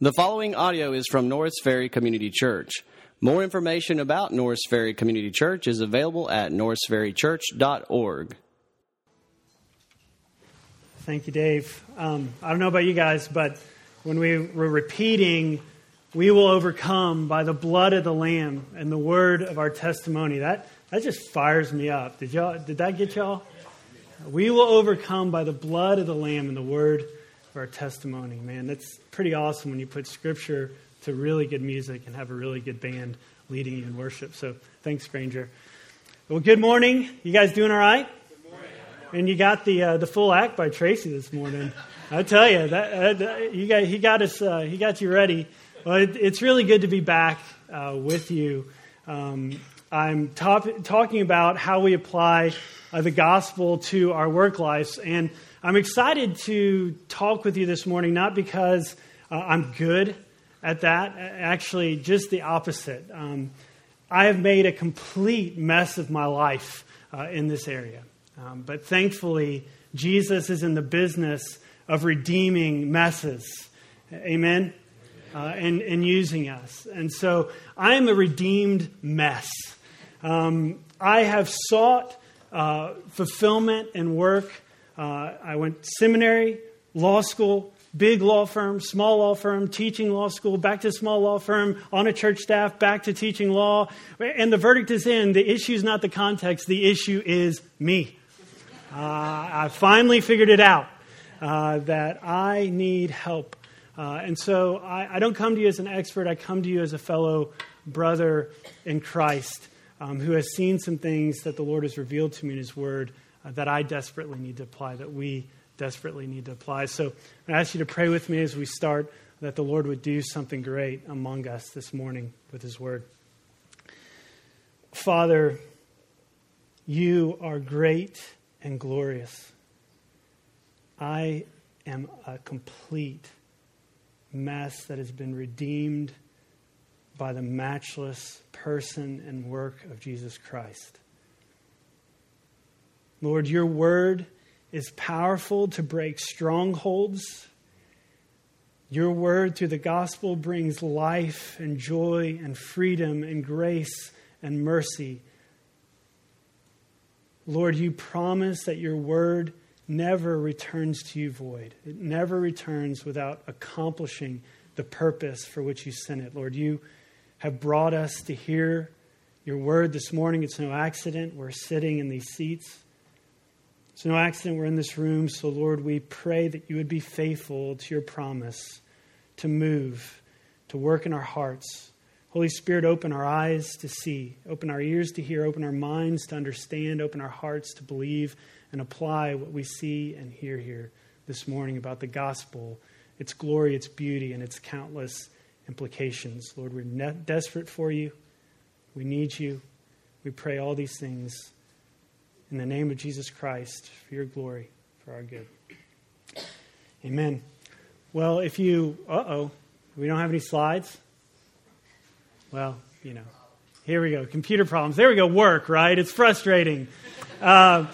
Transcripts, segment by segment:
The following audio is from Norris Ferry Community Church. More information about Norris Ferry Community Church is available at norrisferrychurch.org. Thank you, Dave. Um, I don't know about you guys, but when we were repeating, we will overcome by the blood of the Lamb and the word of our testimony, that, that just fires me up. Did, y'all, did that get y'all? We will overcome by the blood of the Lamb and the word our testimony. Man, that's pretty awesome when you put scripture to really good music and have a really good band leading you in worship. So thanks, Granger. Well, good morning. You guys doing all right? And you got the uh, the full act by Tracy this morning. I tell you that, uh, you got he got us uh, he got you ready. Well, it, it's really good to be back uh, with you. Um, I'm top, talking about how we apply uh, the gospel to our work lives and I'm excited to talk with you this morning, not because uh, I'm good at that, actually, just the opposite. Um, I have made a complete mess of my life uh, in this area. Um, but thankfully, Jesus is in the business of redeeming messes. Amen? Uh, and, and using us. And so I am a redeemed mess. Um, I have sought uh, fulfillment and work uh, I went seminary, law school, big law firm, small law firm, teaching law school, back to small law firm, on a church staff, back to teaching law. And the verdict is in. The issue is not the context, the issue is me. Uh, I finally figured it out uh, that I need help. Uh, and so I, I, don't come to you as an expert, I come to you as a fellow brother in Christ um, who has seen some things that the Lord has revealed to me in His Word Uh, that I desperately need to apply, that we desperately need to apply. So I ask you to pray with me as we start that the Lord would do something great among us this morning with His Word. Father, you are great and glorious. I am a complete mess that has been redeemed by the matchless person and work of Jesus Christ. Lord, your word is powerful to break strongholds. Your word through the gospel brings life and joy and freedom and grace and mercy. Lord, you promise that your word never returns to you void. It never returns without accomplishing the purpose for which you sent it. Lord, you have brought us to hear your word this morning. It's no accident. We're sitting in these seats. It's no accident we're in this room. So, Lord, we pray that you would be faithful to your promise to move, to work in our hearts. Holy Spirit, open our eyes to see, open our ears to hear, open our minds to understand, open our hearts to believe, and apply what we see and hear here this morning about the gospel, its glory, its beauty, and its countless implications. Lord, we're desperate for you. We need you. We pray all these things in the name of Jesus Christ for your glory, for our good. Amen. Well, if you, uh oh, we don't have any slides? Well, you know, here we go. Computer problems. There we go. Work, right? It's frustrating. Uh,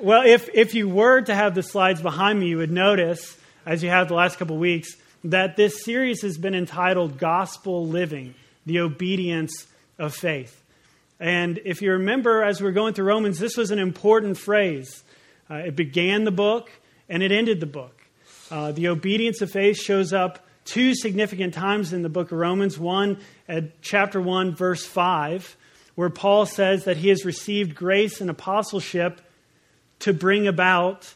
well, if, if you were to have the slides behind me, you would notice, as you have the last couple weeks, that this series has been entitled Gospel Living, the Obedience of Faith. And if you remember, as we are going through Romans, this was an important phrase. Uh, it began the book and it ended the book. Uh, the obedience of faith shows up two significant times in the book of Romans. One at chapter 1, verse 5, where Paul says that he has received grace and apostleship to bring about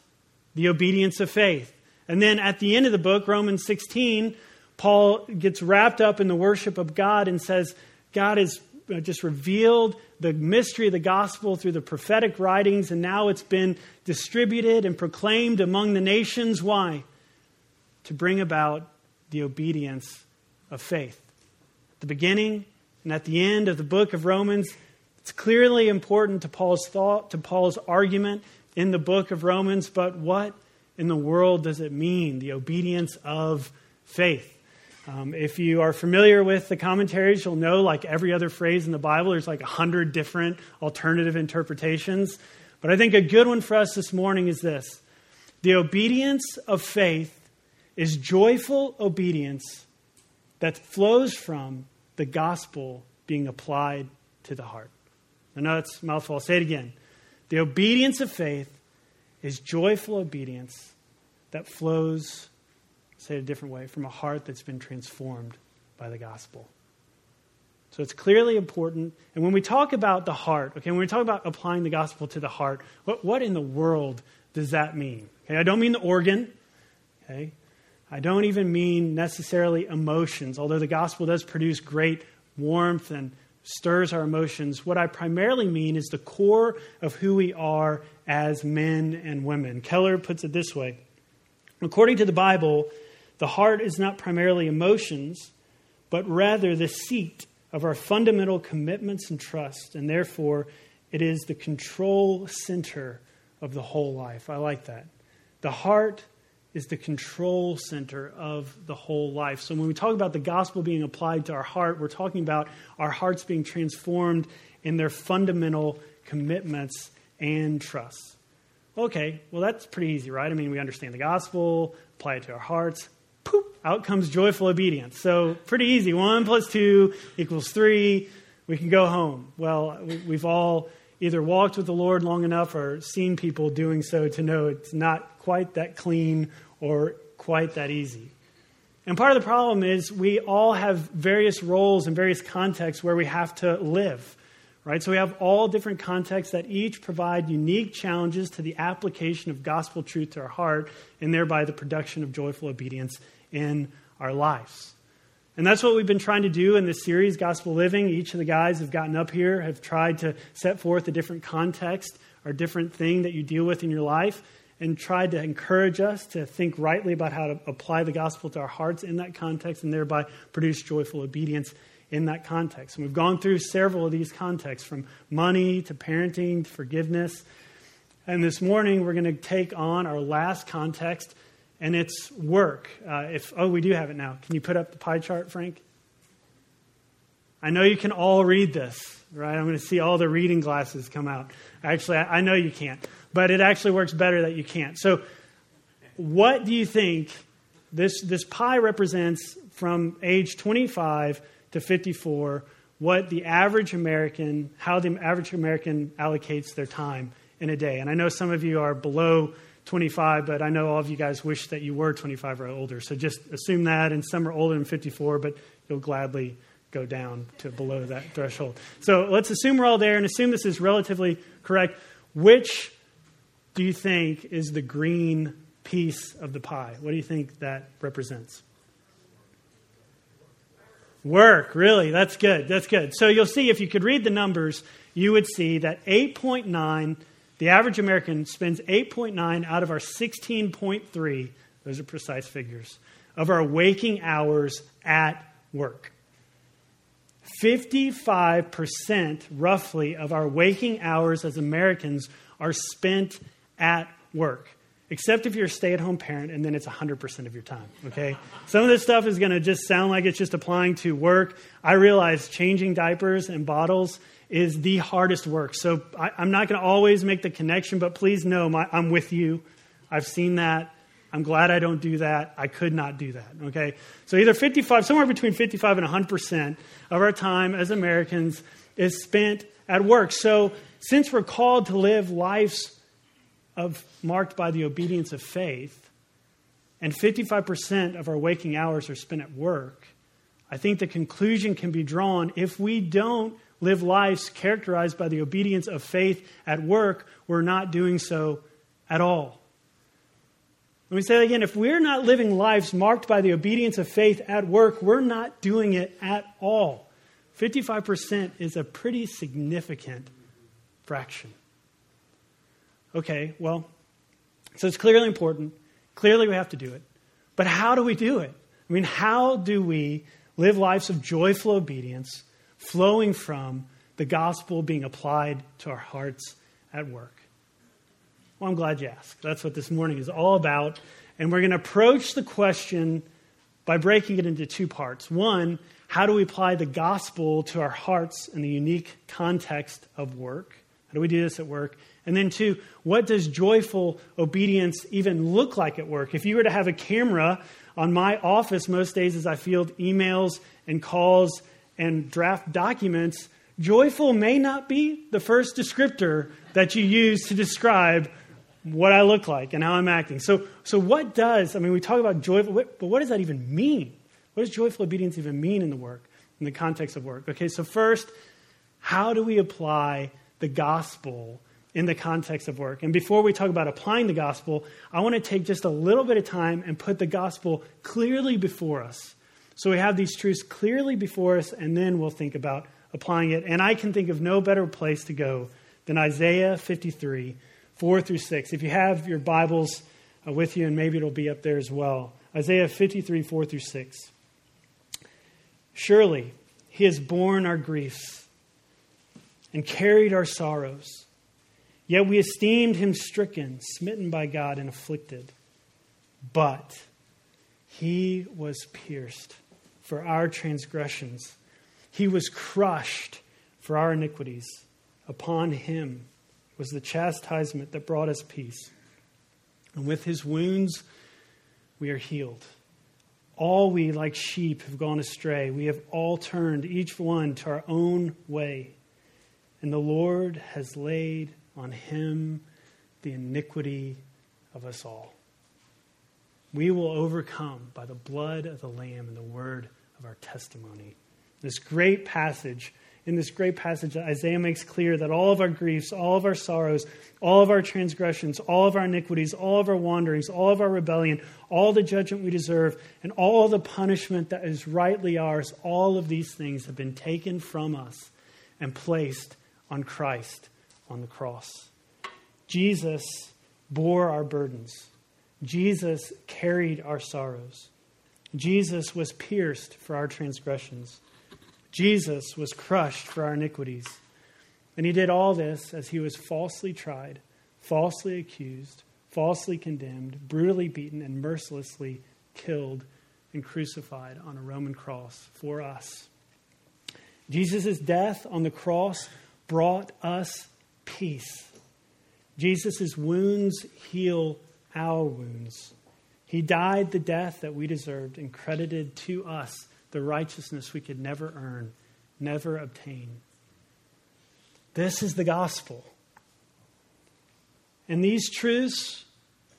the obedience of faith. And then at the end of the book, Romans 16, Paul gets wrapped up in the worship of God and says, God uh, Uh, just revealed the mystery of the gospel through the prophetic writings, and now it's been distributed and proclaimed among the nations. Why? To bring about the obedience of faith. At the beginning and at the end of the book of Romans, it's clearly important to Paul's thought, to Paul's argument in the book of Romans, but what in the world does it mean, the obedience of faith? Um, if you are familiar with the commentaries, you'll know, like every other phrase in the Bible, there's like a hundred different alternative interpretations. But I think a good one for us this morning is this The obedience of faith is joyful obedience that flows from the gospel being applied to the heart. I know a mouthful. I'll say it again. The obedience of faith is joyful obedience that flows, say it a different way, from a heart that's been transformed by the gospel. So it's clearly important. And when we talk about the heart, okay, when we talk about applying the gospel to the heart, what, what in the world does that mean? Okay, I don't mean the organ, okay? I don't even mean necessarily emotions, although the gospel does produce great warmth and stirs our emotions. What I primarily mean is the core of who we are as men and women. Keller puts it this way According to the Bible, the heart is not primarily emotions, but rather the seat of our fundamental commitments and trust, and therefore it is the control center of the whole life. I like that. The heart is the control center of the whole life. So when we talk about the gospel being applied to our heart, we're talking about our hearts being transformed in their fundamental commitments and trusts. Okay, well, that's pretty easy, right? I mean, we understand the gospel, apply it to our hearts out comes joyful obedience. So pretty easy. One plus two equals three. We can go home. Well, we've all either walked with the Lord long enough or seen people doing so to know it's not quite that clean or quite that easy. And part of the problem is we all have various roles and various contexts where we have to live. Right? So we have all different contexts that each provide unique challenges to the application of gospel truth to our heart and thereby the production of joyful obedience in our lives. And that's what we've been trying to do in this series, Gospel Living. Each of the guys have gotten up here, have tried to set forth a different context or different thing that you deal with in your life, and tried to encourage us to think rightly about how to apply the gospel to our hearts in that context and thereby produce joyful obedience in that context. And we've gone through several of these contexts from money to parenting to forgiveness. And this morning, we're going to take on our last context and it's work. Uh, if oh, we do have it now. Can you put up the pie chart, Frank? I know you can all read this, right? I'm going to see all the reading glasses come out. Actually, I, I know you can't, but it actually works better that you can't. So, what do you think this this pie represents from age 25 to 54? What the average American, how the average American allocates their time in a day? And I know some of you are below 25, but I know all of you guys wish that you were 25 or older. So just assume that, and some are older than 54, but you'll gladly go down to below that threshold. So let's assume we're all there and assume this is relatively correct. Which do you think is the green piece of the pie? What do you think that represents? Work, really. That's good. That's good. So you'll see if you could read the numbers, you would see that 8.9 the average American spends 8.9 out of our 16.3, those are precise figures, of our waking hours at work. 55% roughly of our waking hours as Americans are spent at work. Except if you're a stay at home parent, and then it's 100% of your time, okay? Some of this stuff is gonna just sound like it's just applying to work. I realize changing diapers and bottles is the hardest work. So I, am not going to always make the connection, but please know my, I'm with you. I've seen that. I'm glad I don't do that. I could not do that. Okay? So either 55, somewhere between 55 and 100% of our time as Americans is spent at work. So since we're called to live lives of, marked by the obedience of faith, and 55% of our waking hours are spent at work, I think the conclusion can be drawn if we don't live lives characterized by the obedience of faith at work, we're not doing so at all. Let me say that again. If we're not living lives marked by the obedience of faith at work, we're not doing it at all. 55% is a pretty significant fraction. Okay, well, so it's clearly important. Clearly, we have to do it. But how do we do it? I mean, how do we live lives of joyful obedience flowing from the gospel being applied to our hearts at work? Well, I'm glad you asked. That's what this morning is all about. And we're going to approach the question by breaking it into two parts. One, how do we apply the gospel to our hearts in the unique context of work? How do we do this at work? And then, two, what does joyful obedience even look like at work? If you were to have a camera on my office most days as I field emails and calls and draft documents, joyful may not be the first descriptor that you use to describe what I look like and how I'm acting. So, so what does, I mean, we talk about joyful, but what does that even mean? What does joyful obedience even mean in the work, in the context of work? Okay, so first, how do we apply the gospel in the context of work? And before we talk about applying the gospel, I want to take just a little bit of time and put the gospel clearly before us. So we have these truths clearly before us, and then we'll think about applying it. And I can think of no better place to go than Isaiah 53, 4 through 6. If you have your Bibles uh, with you, and maybe it'll be up there as well. Isaiah 53, 4 through 6. Surely he has borne our griefs and carried our sorrows. Yet we esteemed him stricken, smitten by God, and afflicted. But he was pierced for our transgressions, he was crushed for our iniquities. Upon him was the chastisement that brought us peace. And with his wounds, we are healed. All we, like sheep, have gone astray. We have all turned, each one, to our own way. And the Lord has laid on him the iniquity of us all. We will overcome by the blood of the Lamb and the word of our testimony. This great passage, in this great passage, Isaiah makes clear that all of our griefs, all of our sorrows, all of our transgressions, all of our iniquities, all of our wanderings, all of our rebellion, all the judgment we deserve, and all the punishment that is rightly ours, all of these things have been taken from us and placed on Christ on the cross. Jesus bore our burdens. Jesus carried our sorrows. Jesus was pierced for our transgressions. Jesus was crushed for our iniquities. And he did all this as he was falsely tried, falsely accused, falsely condemned, brutally beaten, and mercilessly killed and crucified on a Roman cross for us. Jesus' death on the cross brought us peace. Jesus' wounds heal our wounds. He died the death that we deserved and credited to us the righteousness we could never earn, never obtain. This is the gospel. And these truths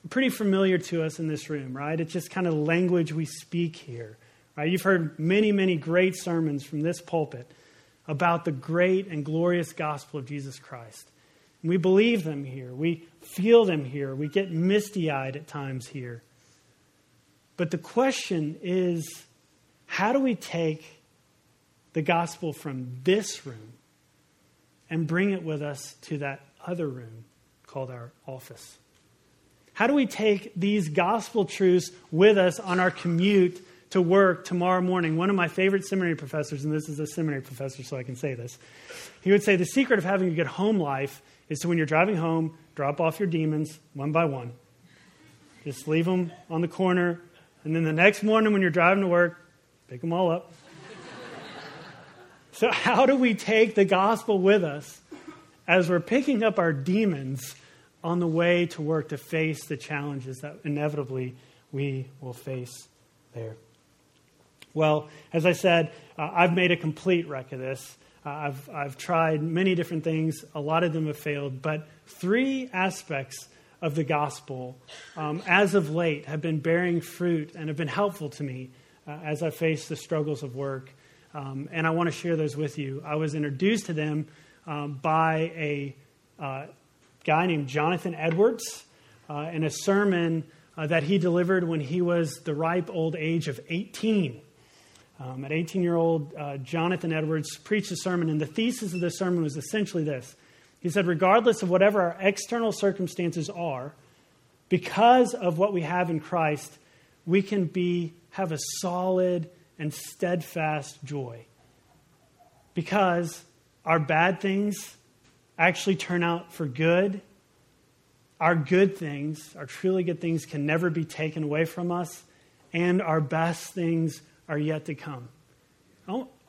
are pretty familiar to us in this room, right? It's just kind of language we speak here. Right? You've heard many, many great sermons from this pulpit about the great and glorious gospel of Jesus Christ. We believe them here. We feel them here. We get misty eyed at times here. But the question is how do we take the gospel from this room and bring it with us to that other room called our office? How do we take these gospel truths with us on our commute to work tomorrow morning? One of my favorite seminary professors, and this is a seminary professor, so I can say this, he would say the secret of having a good home life is to, when you're driving home, drop off your demons one by one. Just leave them on the corner, and then the next morning when you're driving to work, Pick them all up. so, how do we take the gospel with us as we're picking up our demons on the way to work to face the challenges that inevitably we will face there? Well, as I said, uh, I've made a complete wreck of this. Uh, I've, I've tried many different things, a lot of them have failed, but three aspects of the gospel, um, as of late, have been bearing fruit and have been helpful to me uh, as I face the struggles of work. Um, and I want to share those with you. I was introduced to them um, by a uh, guy named Jonathan Edwards uh, in a sermon uh, that he delivered when he was the ripe old age of 18. Um, at 18 year old, uh, Jonathan Edwards preached a sermon, and the thesis of the sermon was essentially this. He said, regardless of whatever our external circumstances are, because of what we have in Christ, we can be have a solid and steadfast joy. Because our bad things actually turn out for good. Our good things, our truly good things, can never be taken away from us. And our best things are yet to come.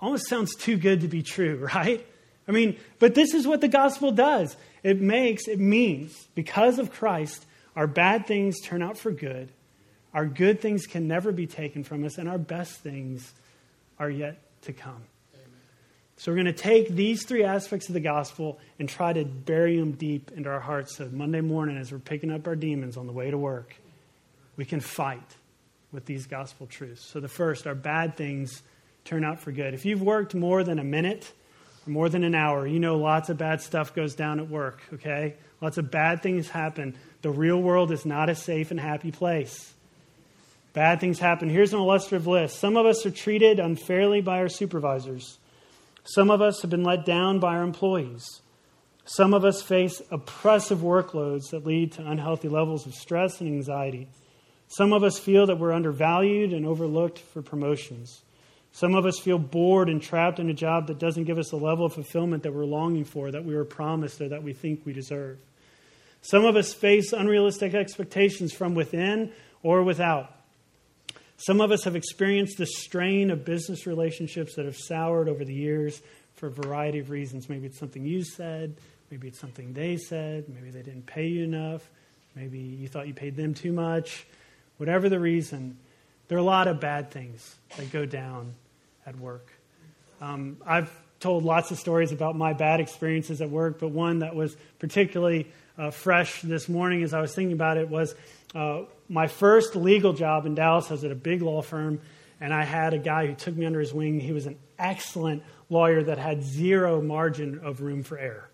Almost sounds too good to be true, right? I mean, but this is what the gospel does. It makes, it means, because of Christ, our bad things turn out for good Our good things can never be taken from us, and our best things are yet to come. So we're going to take these three aspects of the gospel and try to bury them deep into our hearts so Monday morning, as we're picking up our demons on the way to work, we can fight with these gospel truths. So the first, our bad things turn out for good. If you've worked more than a minute or more than an hour, you know lots of bad stuff goes down at work, okay? Lots of bad things happen. The real world is not a safe and happy place. Bad things happen. Here's an illustrative list. Some of us are treated unfairly by our supervisors. Some of us have been let down by our employees. Some of us face oppressive workloads that lead to unhealthy levels of stress and anxiety. Some of us feel that we're undervalued and overlooked for promotions. Some of us feel bored and trapped in a job that doesn't give us the level of fulfillment that we're longing for, that we were promised, or that we think we deserve. Some of us face unrealistic expectations from within or without. Some of us have experienced the strain of business relationships that have soured over the years for a variety of reasons. Maybe it's something you said, maybe it's something they said, maybe they didn't pay you enough, maybe you thought you paid them too much. Whatever the reason, there are a lot of bad things that go down at work. Um, I've told lots of stories about my bad experiences at work, but one that was particularly uh, fresh this morning as I was thinking about it was uh, my first legal job in Dallas. I was at a big law firm, and I had a guy who took me under his wing. He was an excellent lawyer that had zero margin of room for error.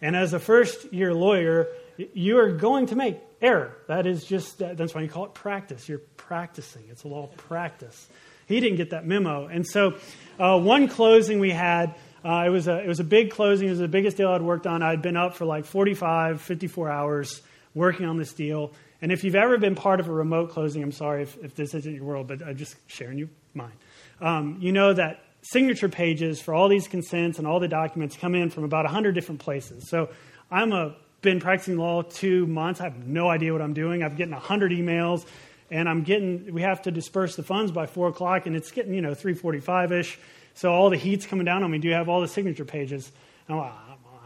And as a first year lawyer, you are going to make error. That is just, that's why you call it practice. You're practicing, it's a law of practice. He didn't get that memo. And so, uh, one closing we had, uh, it, was a, it was a big closing. It was the biggest deal I'd worked on. I'd been up for like 45, 54 hours working on this deal. And if you've ever been part of a remote closing, I'm sorry if, if this isn't your world, but I'm just sharing you mine. Um, you know that signature pages for all these consents and all the documents come in from about 100 different places. So I'm a been practicing law two months. I have no idea what I'm doing. I'm getting 100 emails, and I'm getting. We have to disperse the funds by four o'clock, and it's getting you know 3:45 ish. So all the heat's coming down on me. Do you have all the signature pages? I'm like,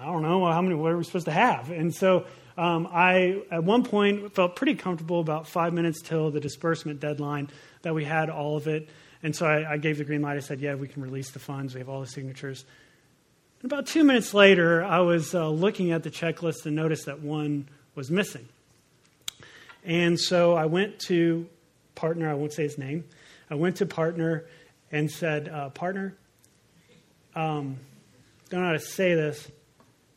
I don't know how many. What are we supposed to have? And so um, I, at one point, felt pretty comfortable about five minutes till the disbursement deadline that we had all of it. And so I, I gave the green light. I said, yeah, we can release the funds. We have all the signatures. And about two minutes later, I was uh, looking at the checklist and noticed that one was missing. And so I went to partner, I won't say his name. I went to partner and said, uh, Partner, um, don't know how to say this,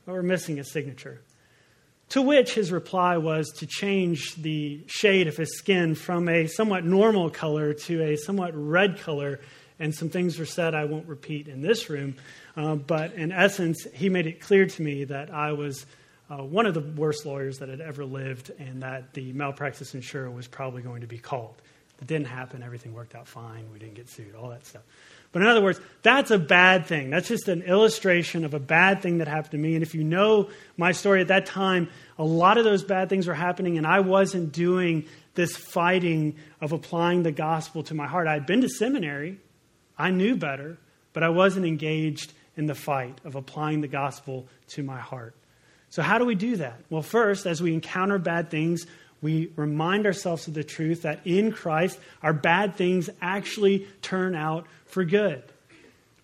but we're missing a signature. To which his reply was to change the shade of his skin from a somewhat normal color to a somewhat red color. And some things were said I won't repeat in this room. Uh, but in essence, he made it clear to me that I was uh, one of the worst lawyers that had ever lived and that the malpractice insurer was probably going to be called. It didn't happen. Everything worked out fine. We didn't get sued, all that stuff. But in other words, that's a bad thing. That's just an illustration of a bad thing that happened to me. And if you know my story at that time, a lot of those bad things were happening, and I wasn't doing this fighting of applying the gospel to my heart. I'd been to seminary, I knew better, but I wasn't engaged in the fight of applying the gospel to my heart. So, how do we do that? Well, first, as we encounter bad things, we remind ourselves of the truth that in Christ, our bad things actually turn out for good.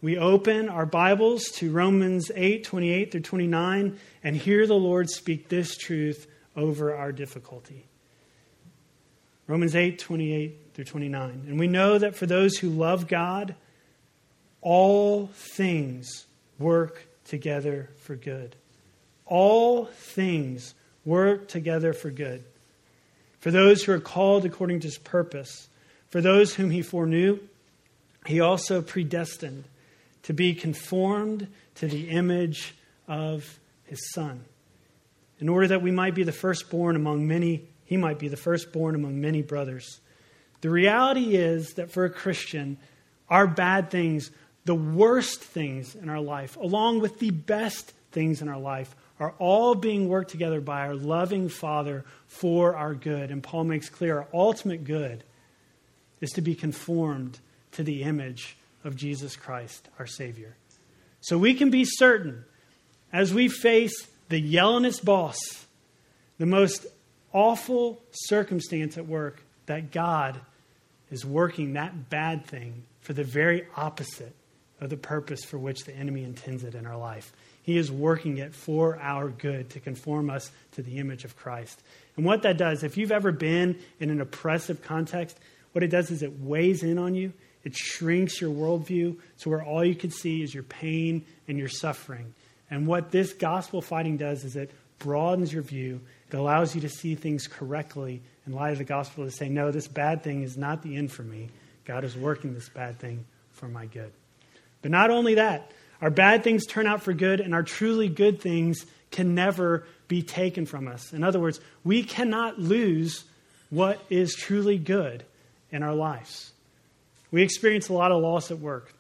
We open our Bibles to Romans 8 28 through 29 and hear the Lord speak this truth over our difficulty. Romans 8 28 through 29. And we know that for those who love God, all things work together for good. All things work together for good. For those who are called according to his purpose, for those whom he foreknew, he also predestined to be conformed to the image of his son, in order that we might be the firstborn among many, he might be the firstborn among many brothers. The reality is that for a Christian, our bad things, the worst things in our life, along with the best things in our life, are all being worked together by our loving Father for our good. And Paul makes clear our ultimate good is to be conformed to the image of Jesus Christ, our Savior. So we can be certain as we face the yellowest boss, the most awful circumstance at work, that God is working that bad thing for the very opposite of the purpose for which the enemy intends it in our life. He is working it for our good to conform us to the image of Christ. And what that does, if you've ever been in an oppressive context, what it does is it weighs in on you. It shrinks your worldview to where all you can see is your pain and your suffering. And what this gospel fighting does is it broadens your view. It allows you to see things correctly in light of the gospel to say, no, this bad thing is not the end for me. God is working this bad thing for my good. But not only that, our bad things turn out for good, and our truly good things can never be taken from us. In other words, we cannot lose what is truly good in our lives. We experience a lot of loss at work.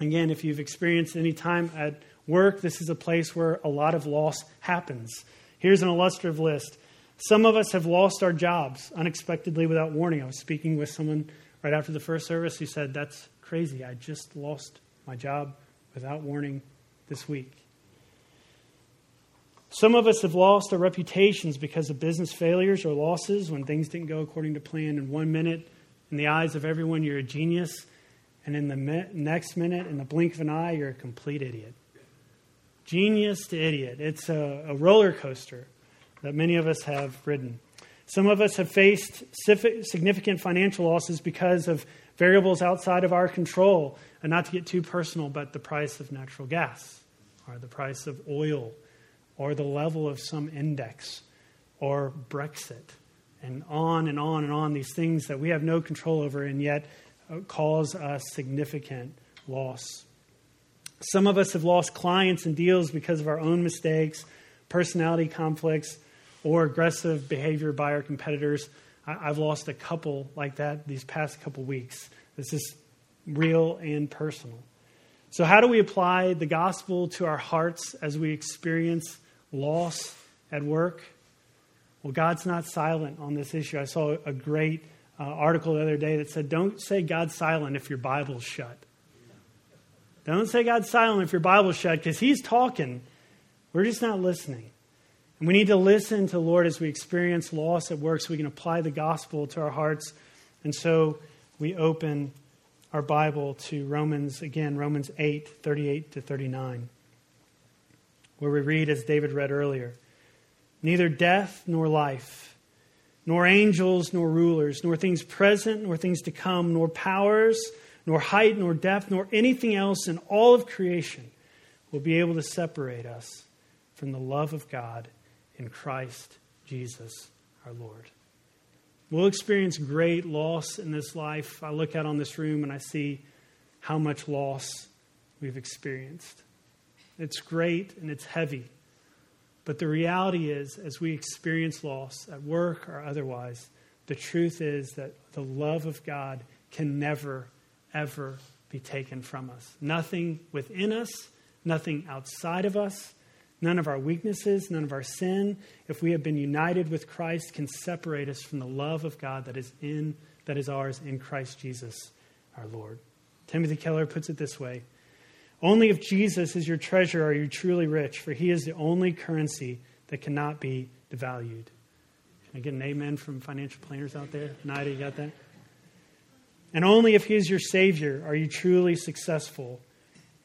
Again, if you've experienced any time at work, this is a place where a lot of loss happens. Here's an illustrative list. Some of us have lost our jobs unexpectedly without warning. I was speaking with someone right after the first service who said, That's crazy. I just lost my job without warning this week. Some of us have lost our reputations because of business failures or losses when things didn't go according to plan. In one minute, in the eyes of everyone, you're a genius. And in the next minute, in the blink of an eye, you're a complete idiot. Genius to idiot. It's a, a roller coaster that many of us have ridden. Some of us have faced significant financial losses because of variables outside of our control. And not to get too personal, but the price of natural gas, or the price of oil, or the level of some index, or Brexit, and on and on and on, these things that we have no control over and yet uh, cause us significant loss. Some of us have lost clients and deals because of our own mistakes, personality conflicts, or aggressive behavior by our competitors. I've lost a couple like that these past couple weeks. This is real and personal. So, how do we apply the gospel to our hearts as we experience loss at work? Well, God's not silent on this issue. I saw a great uh, article the other day that said, Don't say God's silent if your Bible's shut. Don't say God's silent if your Bible's shut because He's talking. We're just not listening. And we need to listen to the Lord as we experience loss at work so we can apply the gospel to our hearts. And so we open our Bible to Romans, again, Romans 8, 38 to 39, where we read, as David read earlier, neither death nor life, nor angels nor rulers, nor things present nor things to come, nor powers, nor height nor depth, nor anything else in all of creation will be able to separate us from the love of God in Christ Jesus our Lord. We'll experience great loss in this life. I look out on this room and I see how much loss we've experienced. It's great and it's heavy. But the reality is, as we experience loss at work or otherwise, the truth is that the love of God can never, ever be taken from us. Nothing within us, nothing outside of us, None of our weaknesses, none of our sin, if we have been united with Christ, can separate us from the love of God that is in that is ours in Christ Jesus our Lord. Timothy Keller puts it this way Only if Jesus is your treasure are you truly rich, for he is the only currency that cannot be devalued. Can I get an amen from financial planners out there? Nida, you got that? And only if he is your Savior are you truly successful,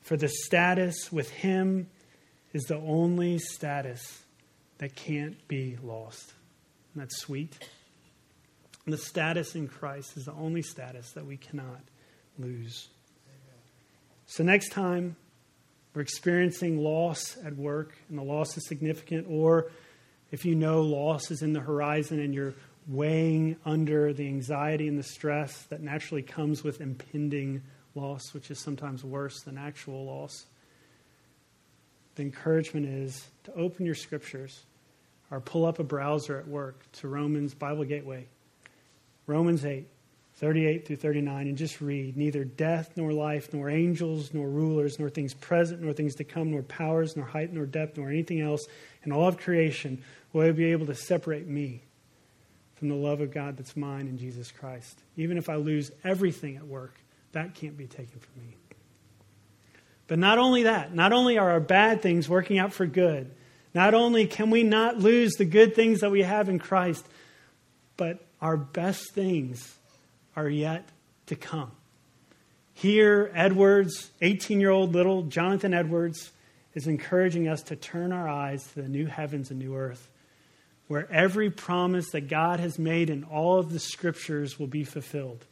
for the status with him is the only status that can't be lost. And that's sweet. And the status in Christ is the only status that we cannot lose. So, next time we're experiencing loss at work and the loss is significant, or if you know loss is in the horizon and you're weighing under the anxiety and the stress that naturally comes with impending loss, which is sometimes worse than actual loss the encouragement is to open your scriptures or pull up a browser at work to Romans Bible Gateway, Romans 8, 38 through 39, and just read neither death nor life, nor angels, nor rulers, nor things present, nor things to come, nor powers, nor height, nor depth, nor anything else in all of creation will be able to separate me from the love of God that's mine in Jesus Christ. Even if I lose everything at work, that can't be taken from me. But not only that, not only are our bad things working out for good, not only can we not lose the good things that we have in Christ, but our best things are yet to come. Here, Edwards, 18 year old little Jonathan Edwards, is encouraging us to turn our eyes to the new heavens and new earth, where every promise that God has made in all of the scriptures will be fulfilled,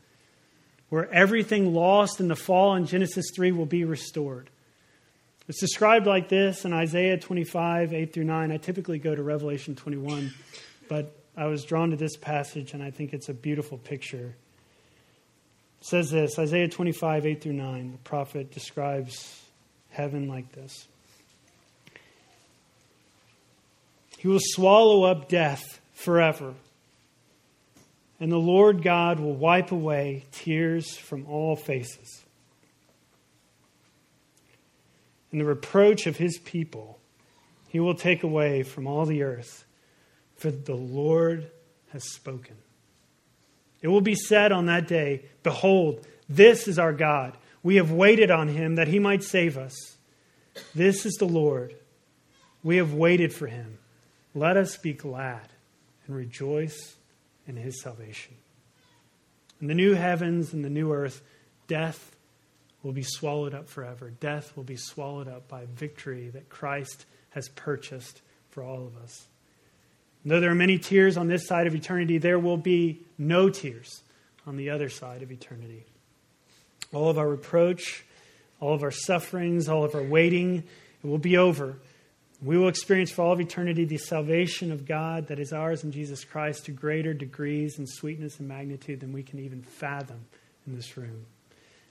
where everything lost in the fall in Genesis 3 will be restored. It's described like this in Isaiah 25, 8 through 9. I typically go to Revelation 21, but I was drawn to this passage and I think it's a beautiful picture It says this Isaiah 25, 8 through 9. The prophet describes heaven like this He will swallow up death forever, and the Lord God will wipe away tears from all faces. And the reproach of his people he will take away from all the earth, for the Lord has spoken. It will be said on that day, Behold, this is our God. We have waited on him that he might save us. This is the Lord. We have waited for him. Let us be glad and rejoice in his salvation. In the new heavens and the new earth, death will be swallowed up forever. Death will be swallowed up by victory that Christ has purchased for all of us. Though there are many tears on this side of eternity, there will be no tears on the other side of eternity. All of our reproach, all of our sufferings, all of our waiting, it will be over. We will experience for all of eternity the salvation of God that is ours in Jesus Christ to greater degrees and sweetness and magnitude than we can even fathom in this room.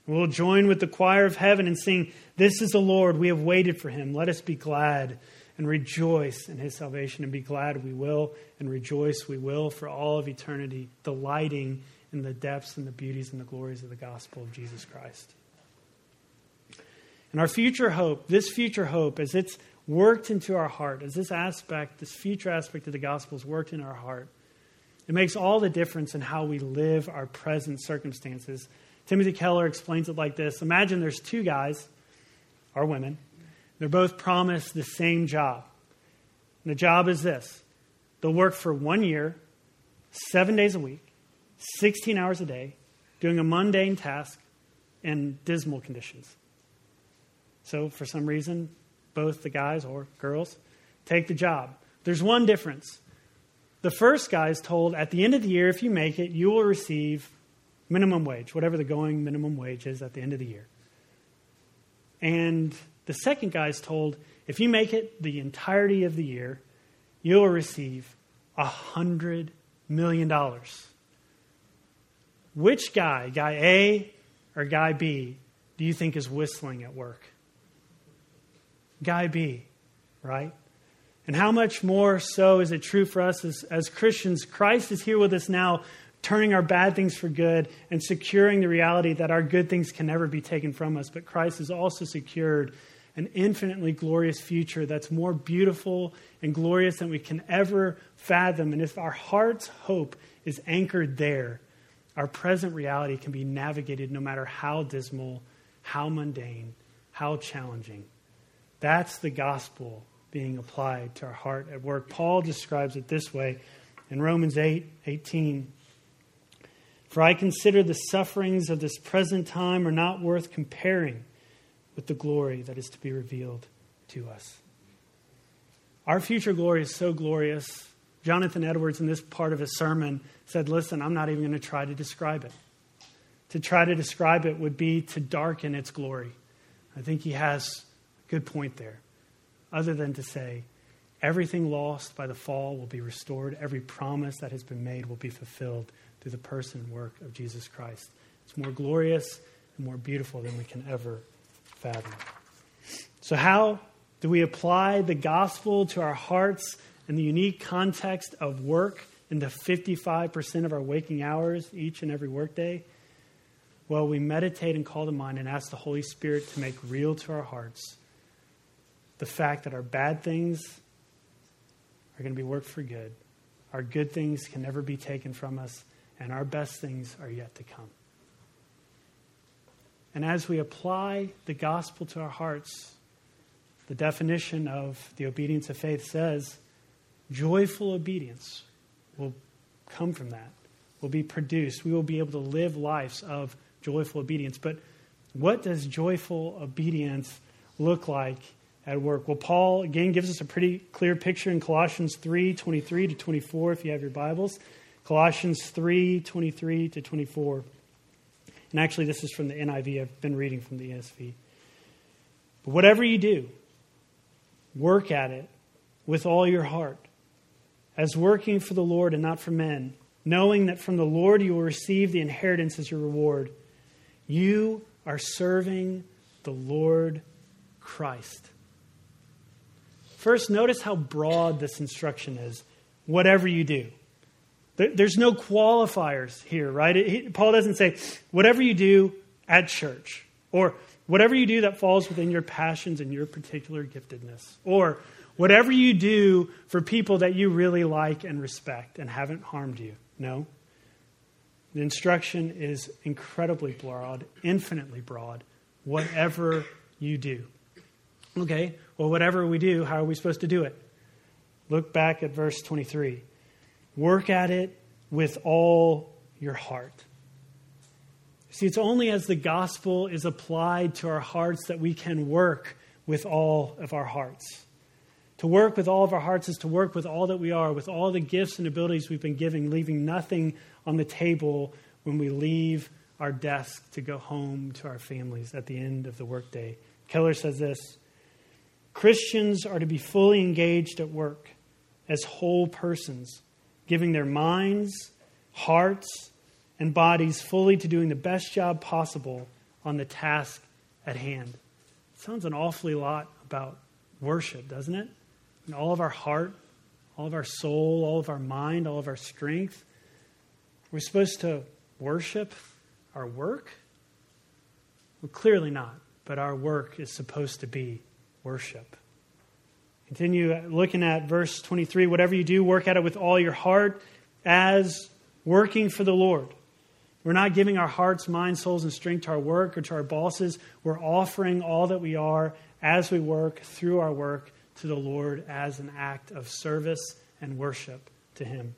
We'll join with the choir of heaven and sing, This is the Lord, we have waited for him. Let us be glad and rejoice in his salvation and be glad we will and rejoice we will for all of eternity, delighting in the depths and the beauties and the glories of the gospel of Jesus Christ. And our future hope, this future hope, as it's worked into our heart, as this aspect, this future aspect of the gospel is worked in our heart, it makes all the difference in how we live our present circumstances. Timothy Keller explains it like this Imagine there's two guys, or women, they're both promised the same job. And the job is this they'll work for one year, seven days a week, 16 hours a day, doing a mundane task in dismal conditions. So, for some reason, both the guys or girls take the job. There's one difference. The first guy is told at the end of the year, if you make it, you will receive minimum wage, whatever the going minimum wage is at the end of the year. And the second guy is told, if you make it the entirety of the year, you'll receive a $100 million. Which guy, guy A or guy B, do you think is whistling at work? Guy B, right? And how much more so is it true for us as, as Christians? Christ is here with us now, turning our bad things for good and securing the reality that our good things can never be taken from us. But Christ has also secured an infinitely glorious future that's more beautiful and glorious than we can ever fathom. And if our heart's hope is anchored there, our present reality can be navigated no matter how dismal, how mundane, how challenging. That's the gospel being applied to our heart at work. Paul describes it this way in Romans 8 18. For I consider the sufferings of this present time are not worth comparing with the glory that is to be revealed to us. Our future glory is so glorious. Jonathan Edwards, in this part of his sermon, said, Listen, I'm not even going to try to describe it. To try to describe it would be to darken its glory. I think he has good point there, other than to say, everything lost by the fall will be restored, every promise that has been made will be fulfilled through the person and work of Jesus Christ. It's more glorious and more beautiful than we can ever fathom. So, how do we apply the gospel to our hearts in the unique context of work in the 55% of our waking hours each and every workday? Well, we meditate and call to mind and ask the Holy Spirit to make real to our hearts the fact that our bad things are going to be worked for good. Our good things can never be taken from us, and our best things are yet to come. And as we apply the gospel to our hearts, the definition of the obedience of faith says joyful obedience will come from that. will be produced. We will be able to live lives of joyful obedience. But what does joyful obedience look like at work? Well, Paul again gives us a pretty clear picture in Colossians 3 23 to 24, if you have your Bibles. Colossians 3 23 to 24. And actually, this is from the NIV. I've been reading from the ESV. But whatever you do, work at it with all your heart, as working for the Lord and not for men, knowing that from the Lord you will receive the inheritance as your reward. You are serving the Lord Christ. First, notice how broad this instruction is. Whatever you do. There's no qualifiers here, right? Paul doesn't say, whatever you do at church, or whatever you do that falls within your passions and your particular giftedness, or whatever you do for people that you really like and respect and haven't harmed you. No. The instruction is incredibly broad, infinitely broad. Whatever you do. Okay, well, whatever we do, how are we supposed to do it? Look back at verse 23. Work at it with all your heart. See, it's only as the gospel is applied to our hearts that we can work with all of our hearts. To work with all of our hearts is to work with all that we are, with all the gifts and abilities we've been given, leaving nothing on the table when we leave our desk to go home to our families at the end of the workday. Keller says this Christians are to be fully engaged at work as whole persons giving their minds, hearts, and bodies fully to doing the best job possible on the task at hand. sounds an awfully lot about worship, doesn't it? And all of our heart, all of our soul, all of our mind, all of our strength. We're supposed to worship our work? Well, clearly not, but our work is supposed to be worship. Continue looking at verse 23. Whatever you do, work at it with all your heart as working for the Lord. We're not giving our hearts, minds, souls, and strength to our work or to our bosses. We're offering all that we are as we work through our work to the Lord as an act of service and worship to Him.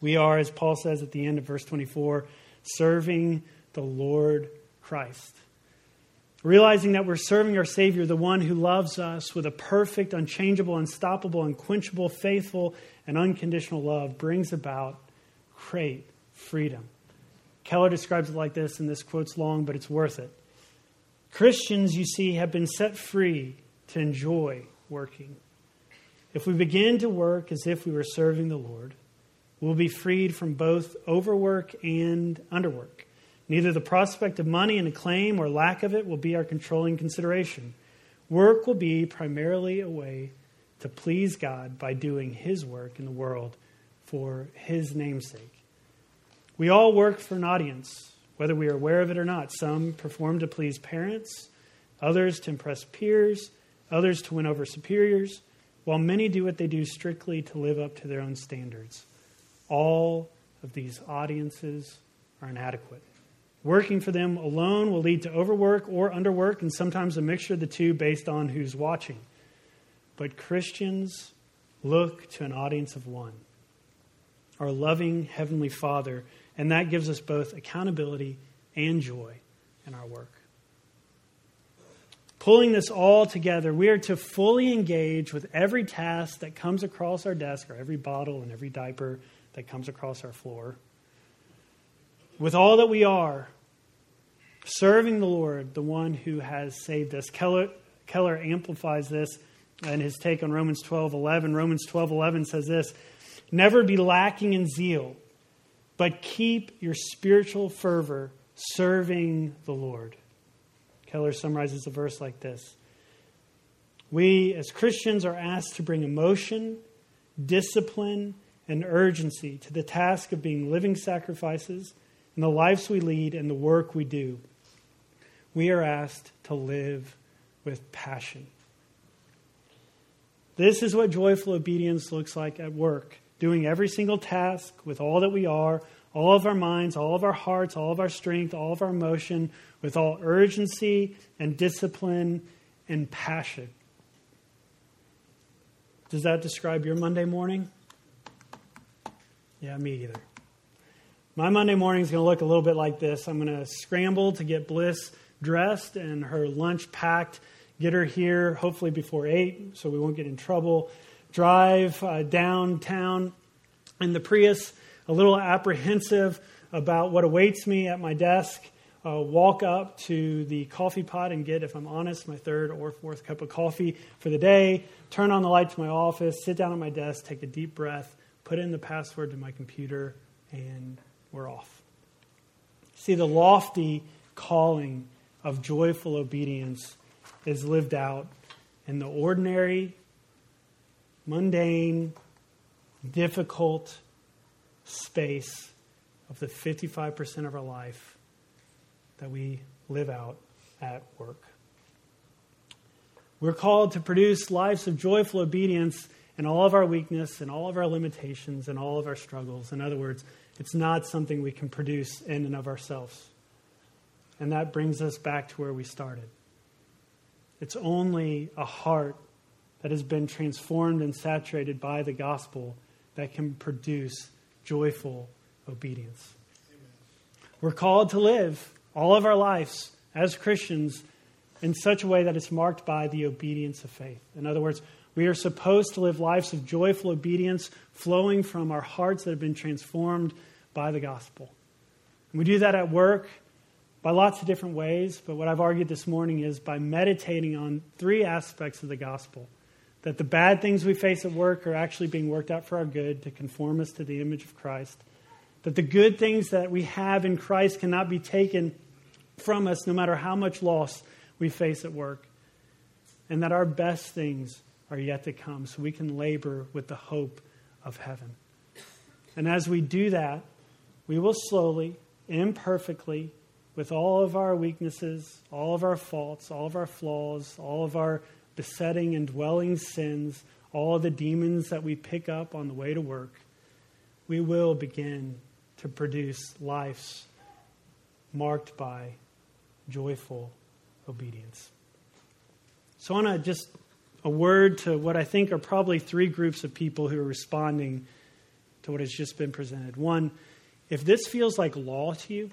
We are, as Paul says at the end of verse 24, serving the Lord Christ. Realizing that we're serving our Savior, the one who loves us with a perfect, unchangeable, unstoppable, unquenchable, faithful, and unconditional love, brings about great freedom. Keller describes it like this, and this quote's long, but it's worth it. Christians, you see, have been set free to enjoy working. If we begin to work as if we were serving the Lord, we'll be freed from both overwork and underwork. Neither the prospect of money and acclaim or lack of it will be our controlling consideration. Work will be primarily a way to please God by doing His work in the world for His namesake. We all work for an audience, whether we are aware of it or not. Some perform to please parents, others to impress peers, others to win over superiors, while many do what they do strictly to live up to their own standards. All of these audiences are inadequate. Working for them alone will lead to overwork or underwork, and sometimes a mixture of the two based on who's watching. But Christians look to an audience of one our loving Heavenly Father, and that gives us both accountability and joy in our work. Pulling this all together, we are to fully engage with every task that comes across our desk, or every bottle and every diaper that comes across our floor with all that we are, serving the Lord, the one who has saved us. Keller, Keller amplifies this in his take on Romans 12 11. Romans 12 11 says this Never be lacking in zeal, but keep your spiritual fervor serving the Lord. Keller summarizes the verse like this We, as Christians, are asked to bring emotion, discipline, and urgency to the task of being living sacrifices in the lives we lead and the work we do, we are asked to live with passion. This is what joyful obedience looks like at work, doing every single task with all that we are, all of our minds, all of our hearts, all of our strength, all of our emotion, with all urgency and discipline and passion. Does that describe your Monday morning? Yeah, me either. My Monday morning is going to look a little bit like this. I'm going to scramble to get Bliss dressed and her lunch packed, get her here hopefully before 8 so we won't get in trouble. Drive uh, downtown in the Prius, a little apprehensive about what awaits me at my desk. Uh, walk up to the coffee pot and get, if I'm honest, my third or fourth cup of coffee for the day. Turn on the light to my office, sit down at my desk, take a deep breath, put in the password to my computer, and we're off. See, the lofty calling of joyful obedience is lived out in the ordinary, mundane, difficult space of the 55% of our life that we live out at work. We're called to produce lives of joyful obedience in all of our weakness and all of our limitations and all of our struggles. In other words, it's not something we can produce in and of ourselves. And that brings us back to where we started. It's only a heart that has been transformed and saturated by the gospel that can produce joyful obedience. Amen. We're called to live all of our lives as Christians in such a way that it's marked by the obedience of faith. In other words, we are supposed to live lives of joyful obedience flowing from our hearts that have been transformed by the gospel. And we do that at work by lots of different ways, but what I've argued this morning is by meditating on three aspects of the gospel that the bad things we face at work are actually being worked out for our good to conform us to the image of Christ, that the good things that we have in Christ cannot be taken from us no matter how much loss we face at work, and that our best things are yet to come so we can labor with the hope of heaven. And as we do that, we will slowly, imperfectly, with all of our weaknesses, all of our faults, all of our flaws, all of our besetting and dwelling sins, all of the demons that we pick up on the way to work, we will begin to produce lives marked by joyful obedience. So, I want to just a word to what I think are probably three groups of people who are responding to what has just been presented. One, if this feels like law to you,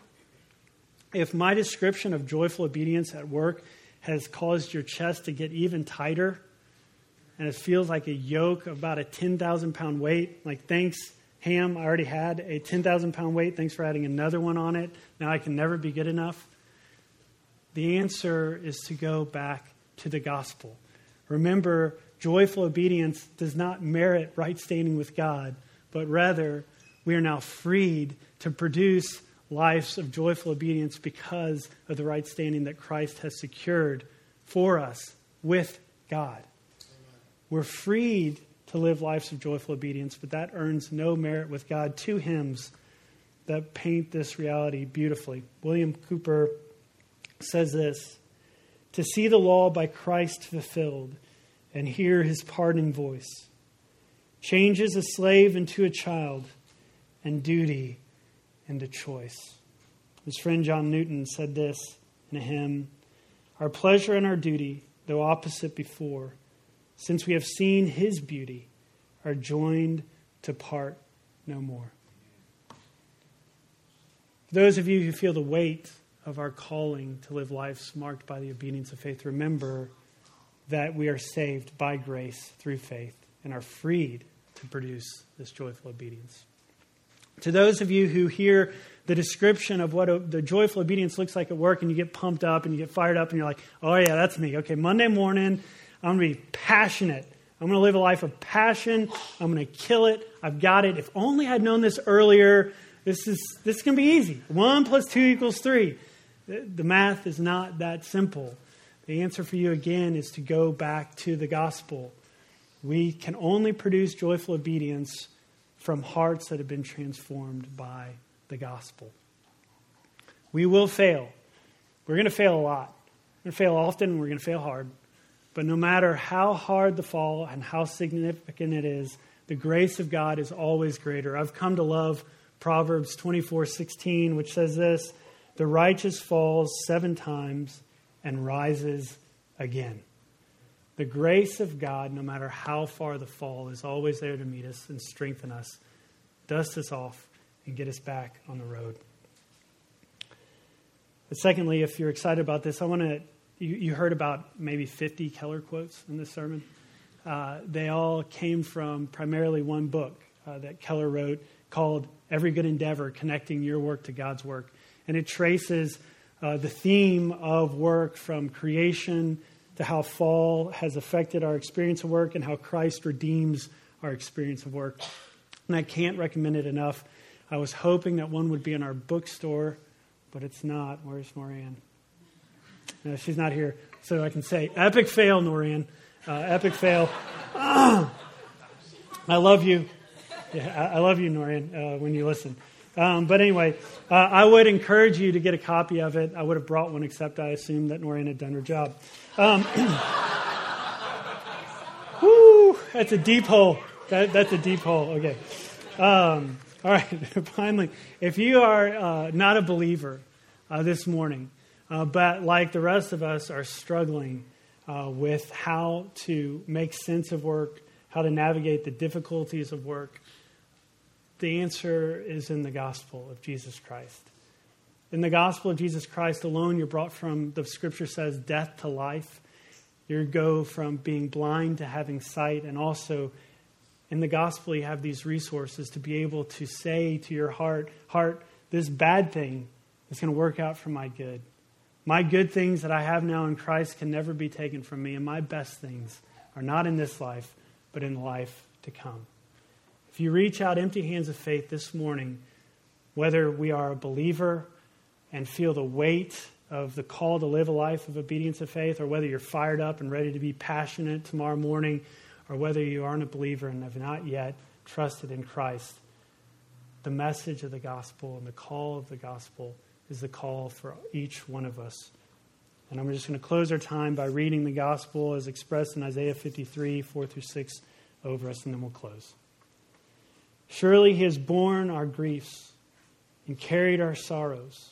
if my description of joyful obedience at work has caused your chest to get even tighter and it feels like a yoke of about a 10,000 pound weight, like thanks, Ham, I already had a 10,000 pound weight. Thanks for adding another one on it. Now I can never be good enough. The answer is to go back to the gospel. Remember, joyful obedience does not merit right standing with God, but rather we are now freed to produce lives of joyful obedience because of the right standing that Christ has secured for us with God. We're freed to live lives of joyful obedience, but that earns no merit with God. Two hymns that paint this reality beautifully. William Cowper says this To see the law by Christ fulfilled and hear his pardoning voice changes a slave into a child and duty and choice. His friend John Newton said this in a hymn Our pleasure and our duty, though opposite before, since we have seen his beauty, are joined to part no more. For those of you who feel the weight of our calling to live lives marked by the obedience of faith, remember that we are saved by grace through faith and are freed to produce this joyful obedience. To those of you who hear the description of what a, the joyful obedience looks like at work and you get pumped up and you get fired up and you're like, oh, yeah, that's me. Okay, Monday morning, I'm going to be passionate. I'm going to live a life of passion. I'm going to kill it. I've got it. If only I'd known this earlier, this is this can be easy. One plus two equals three. The, the math is not that simple. The answer for you again is to go back to the gospel. We can only produce joyful obedience from hearts that have been transformed by the gospel. We will fail. We're going to fail a lot. We're going to fail often, we're going to fail hard. But no matter how hard the fall and how significant it is, the grace of God is always greater. I've come to love Proverbs 24:16, which says this, "The righteous falls 7 times and rises again." The grace of God, no matter how far the fall, is always there to meet us and strengthen us, dust us off, and get us back on the road. But secondly, if you're excited about this, I want to. You, you heard about maybe 50 Keller quotes in this sermon. Uh, they all came from primarily one book uh, that Keller wrote called Every Good Endeavor Connecting Your Work to God's Work. And it traces uh, the theme of work from creation to how fall has affected our experience of work and how Christ redeems our experience of work. And I can't recommend it enough. I was hoping that one would be in our bookstore, but it's not. Where's Norian? No, she's not here. So I can say, epic fail, Norian. Uh, epic fail. I love you. Yeah, I, love you, Norian, uh, when you listen. Um, but anyway, uh, I would encourage you to get a copy of it. I would have brought one, except I assumed that Norian had done her job. Um, whoo, that's a deep hole. That, that's a deep hole. Okay. Um, all right. Finally, if you are uh, not a believer uh, this morning, uh, but like the rest of us are struggling uh, with how to make sense of work, how to navigate the difficulties of work, the answer is in the gospel of Jesus Christ. In the gospel of Jesus Christ alone, you're brought from, the scripture says, death to life. You go from being blind to having sight. And also, in the gospel, you have these resources to be able to say to your heart, Heart, this bad thing is going to work out for my good. My good things that I have now in Christ can never be taken from me, and my best things are not in this life, but in life to come. If you reach out empty hands of faith this morning, whether we are a believer and feel the weight of the call to live a life of obedience of faith, or whether you're fired up and ready to be passionate tomorrow morning, or whether you aren't a believer and have not yet trusted in Christ, the message of the gospel and the call of the gospel is the call for each one of us. And I'm just going to close our time by reading the gospel as expressed in Isaiah 53, 4 through 6 over us, and then we'll close. Surely he has borne our griefs and carried our sorrows.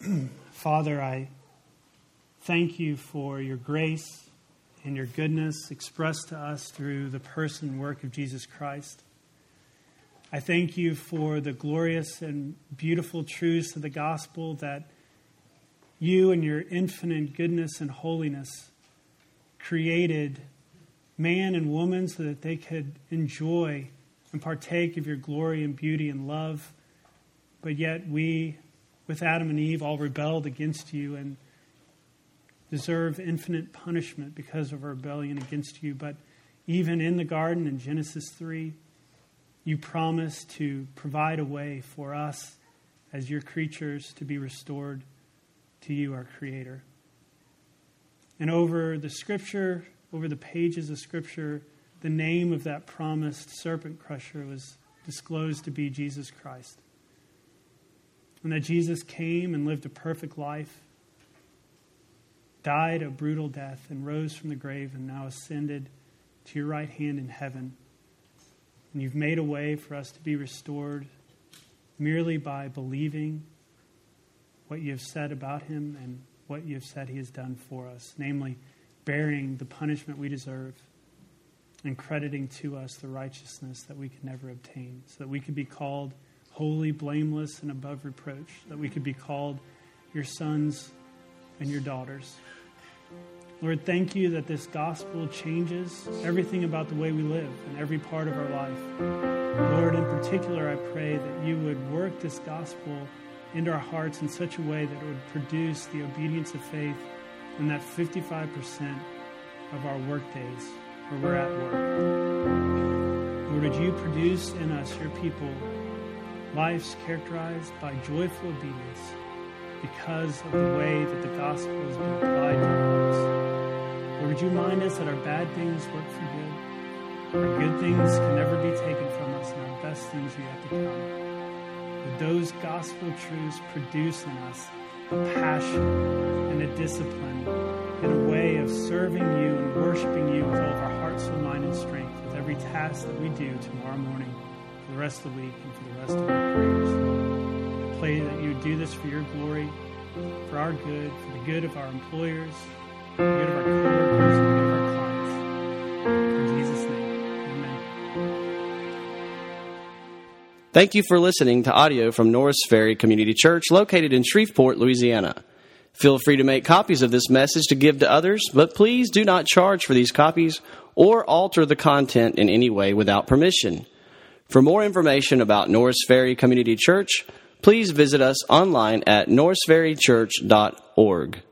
Father, I thank you for your grace and your goodness expressed to us through the person and work of Jesus Christ. I thank you for the glorious and beautiful truths of the gospel that you and your infinite goodness and holiness created man and woman so that they could enjoy and partake of your glory and beauty and love. But yet we, with Adam and Eve, all rebelled against you and deserve infinite punishment because of rebellion against you. But even in the garden in Genesis 3, you promised to provide a way for us as your creatures to be restored to you, our Creator. And over the scripture, over the pages of scripture, the name of that promised serpent crusher was disclosed to be Jesus Christ. And that Jesus came and lived a perfect life, died a brutal death, and rose from the grave, and now ascended to your right hand in heaven. And you've made a way for us to be restored merely by believing what you have said about him and what you have said he has done for us, namely, bearing the punishment we deserve and crediting to us the righteousness that we could never obtain, so that we could be called holy, blameless, and above reproach, that we could be called your sons and your daughters. Lord, thank you that this gospel changes everything about the way we live and every part of our life. Lord, in particular, I pray that you would work this gospel into our hearts in such a way that it would produce the obedience of faith in that 55% of our work days or we're at work. Lord, would you produce in us, your people, lives characterized by joyful obedience because of the way that the gospel has been applied to our lives? Lord, would you remind us that our bad things work for good? Our good things can never be taken from us, and our best things yet to come. Would those gospel truths produce in us a passion and a discipline and a way of serving you and worshiping you with all of our heart, soul, mind, and strength with every task that we do tomorrow morning, for the rest of the week, and for the rest of our careers. I pray that you would do this for your glory, for our good, for the good of our employers, for the good of our coworkers, and the good of our clients. In Jesus' name, amen. Thank you for listening to audio from Norris Ferry Community Church located in Shreveport, Louisiana. Feel free to make copies of this message to give to others, but please do not charge for these copies or alter the content in any way without permission. For more information about Norris Ferry Community Church, please visit us online at norrisferrychurch.org.